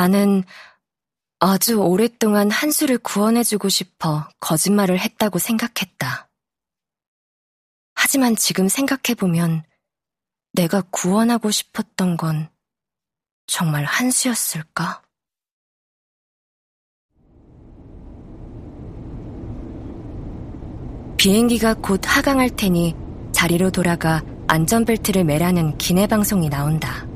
나는 아주 오랫동안 한수를 구원해주고 싶어 거짓말을 했다고 생각했다. 하지만 지금 생각해보면 내가 구원하고 싶었던 건 정말 한수였을까? 비행기가 곧 하강할 테니 자리로 돌아가 안전벨트를 매라는 기내 방송이 나온다.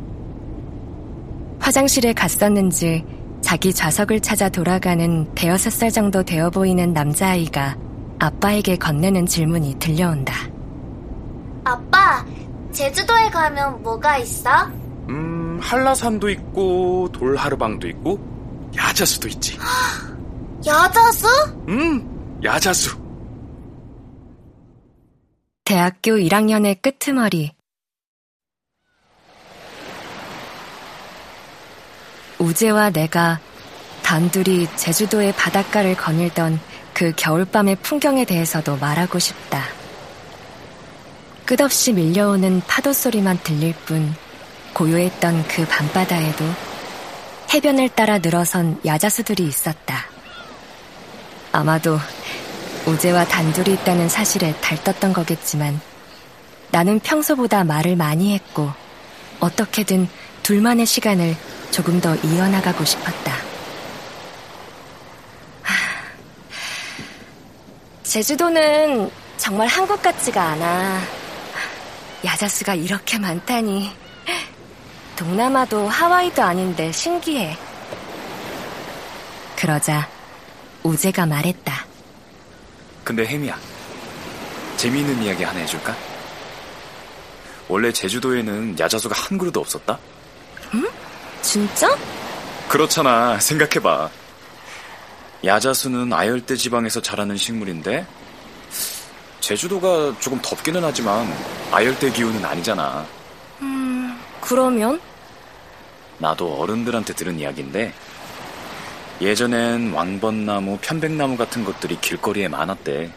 화장실에 갔었는지 자기 좌석을 찾아 돌아가는 대여섯 살 정도 되어 보이는 남자아이가 아빠에게 건네는 질문이 들려온다. 아빠, 제주도에 가면 뭐가 있어? 음, 한라산도 있고, 돌하르방도 있고, 야자수도 있지. 야자수? 음, 야자수. 대학교 1학년의 끄트머리. 우재와 내가 단둘이 제주도의 바닷가를 거닐던 그 겨울밤의 풍경에 대해서도 말하고 싶다. 끝없이 밀려오는 파도 소리만 들릴 뿐 고요했던 그 밤바다에도 해변을 따라 늘어선 야자수들이 있었다. 아마도 우재와 단둘이 있다는 사실에 달떴던 거겠지만 나는 평소보다 말을 많이 했고 어떻게든 둘만의 시간을 조금 더 이어나가고 싶었다. 제주도는 정말 한국 같지가 않아. 야자수가 이렇게 많다니. 동남아도 하와이도 아닌데 신기해. 그러자 우재가 말했다. 근데 혜미야, 재미있는 이야기 하나 해줄까? 원래 제주도에는 야자수가 한 그루도 없었다? 응? 진짜? 그렇잖아. 생각해봐. 야자수는 아열대 지방에서 자라는 식물인데 제주도가 조금 덥기는 하지만 아열대 기후는 아니잖아. 음, 그러면? 나도 어른들한테 들은 이야기인데 예전엔 왕벚나무, 편백나무 같은 것들이 길거리에 많았대.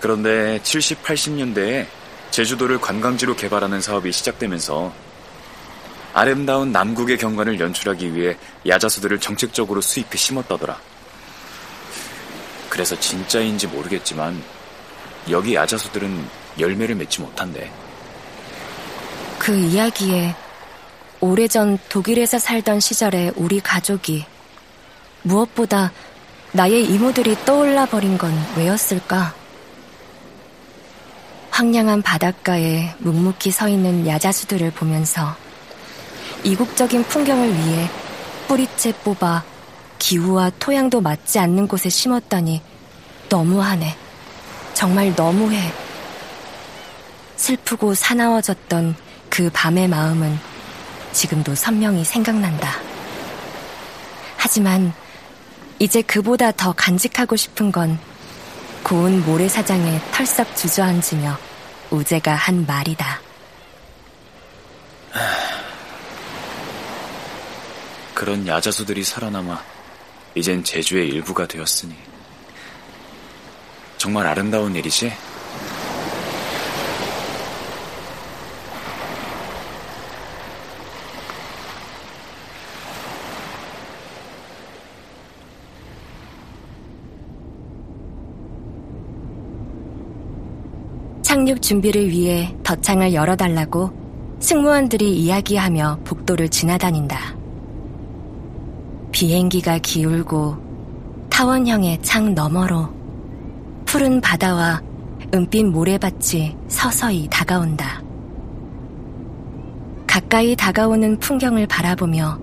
그런데 70, 80년대에 제주도를 관광지로 개발하는 사업이 시작되면서 아름다운 남국의 경관을 연출하기 위해 야자수들을 정책적으로 수입해 심었다더라. 그래서 진짜인지 모르겠지만 여기 야자수들은 열매를 맺지 못한대. 그 이야기에 오래전 독일에서 살던 시절에 우리 가족이 무엇보다 나의 이모들이 떠올라 버린 건 왜였을까? 황량한 바닷가에 묵묵히 서 있는 야자수들을 보면서 이국적인 풍경을 위해 뿌리채 뽑아 기후와 토양도 맞지 않는 곳에 심었다니 너무하네. 정말 너무해. 슬프고 사나워졌던 그 밤의 마음은 지금도 선명히 생각난다. 하지만 이제 그보다 더 간직하고 싶은 건 고운 모래사장에 털썩 주저앉으며 우재가 한 말이다. 그런 야자수들이 살아남아 이젠 제주의 일부가 되었으니 정말 아름다운 일이지? 착륙 준비를 위해 덧창을 열어달라고 승무원들이 이야기하며 복도를 지나다닌다. 비행기가 기울고 타원형의 창 너머로 푸른 바다와 은빛 모래밭이 서서히 다가온다. 가까이 다가오는 풍경을 바라보며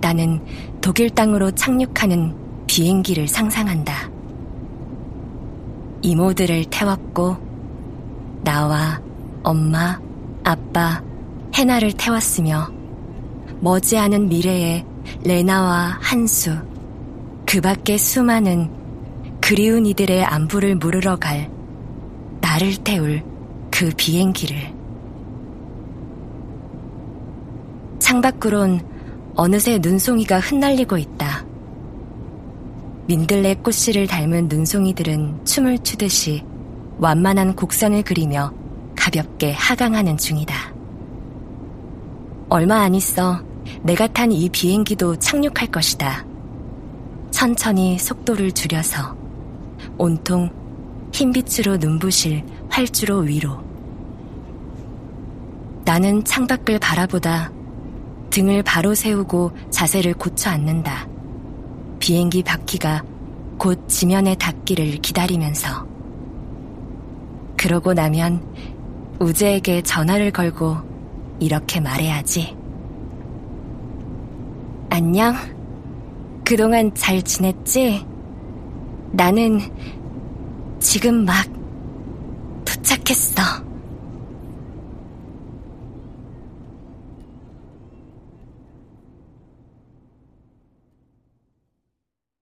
나는 독일 땅으로 착륙하는 비행기를 상상한다. 이모들을 태웠고 나와 엄마, 아빠, 해나를 태웠으며 머지않은 미래에 레나와 한수, 그 밖의 수많은 그리운 이들의 안부를 물으러 갈 나를 태울 그 비행기를. 창밖으론 어느새 눈송이가 흩날리고 있다. 민들레 꽃씨를 닮은 눈송이들은 춤을 추듯이 완만한 곡선을 그리며 가볍게 하강하는 중이다. 얼마 안 있어 내가 탄 이 비행기도 착륙할 것이다. 천천히 속도를 줄여서 온통 흰빛으로 눈부실 활주로 위로. 나는 창밖을 바라보다 등을 바로 세우고 자세를 고쳐 앉는다. 비행기 바퀴가 곧 지면에 닿기를 기다리면서. 그러고 나면 우재에게 전화를 걸고 이렇게 말해야지. 안녕. 그동안 잘 지냈지? 나는 지금 막 도착했어.